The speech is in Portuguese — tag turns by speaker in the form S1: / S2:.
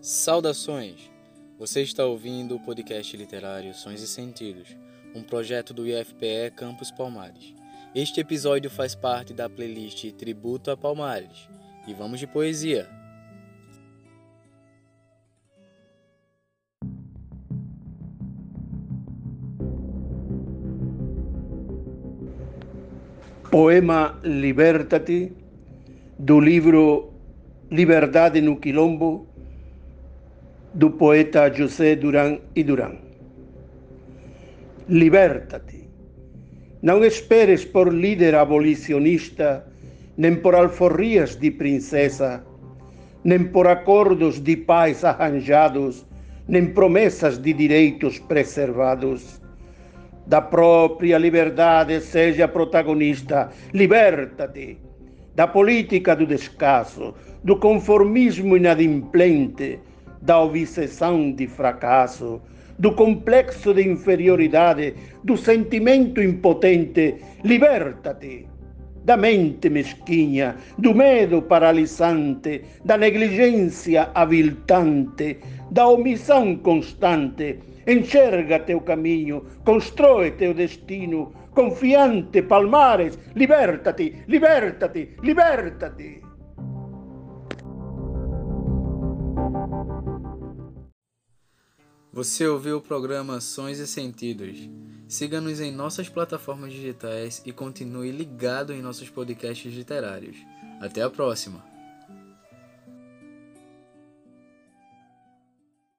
S1: Saudações! Você está ouvindo o podcast literário Sons e Sentidos, um projeto do IFPE Campus Palmares. Este episódio faz parte da playlist Tributo a Palmares. E vamos de poesia!
S2: Poema Liberta-te, do livro Liberdade no Quilombo, do poeta José Duran e Duran. Liberta-te. Não esperes por líder abolicionista, nem por alforrias de princesa, nem por acordos de paz arranjados, nem promessas de direitos preservados. Da própria liberdade seja protagonista. Liberta-te da política do descaso, do conformismo inadimplente, da obsessão de fracasso, do complexo de inferioridade, do sentimento impotente. Liberta-te da mente mesquinha, do medo paralisante, da negligência aviltante, da omissão constante. Enxerga teu caminho, constrói teu destino, confiante, Palmares, liberta-te, liberta-te, liberta-te.
S1: Você ouviu o programa Sons e Sentidos. Siga-nos em nossas plataformas digitais e continue ligado em nossos podcasts literários. Até a próxima!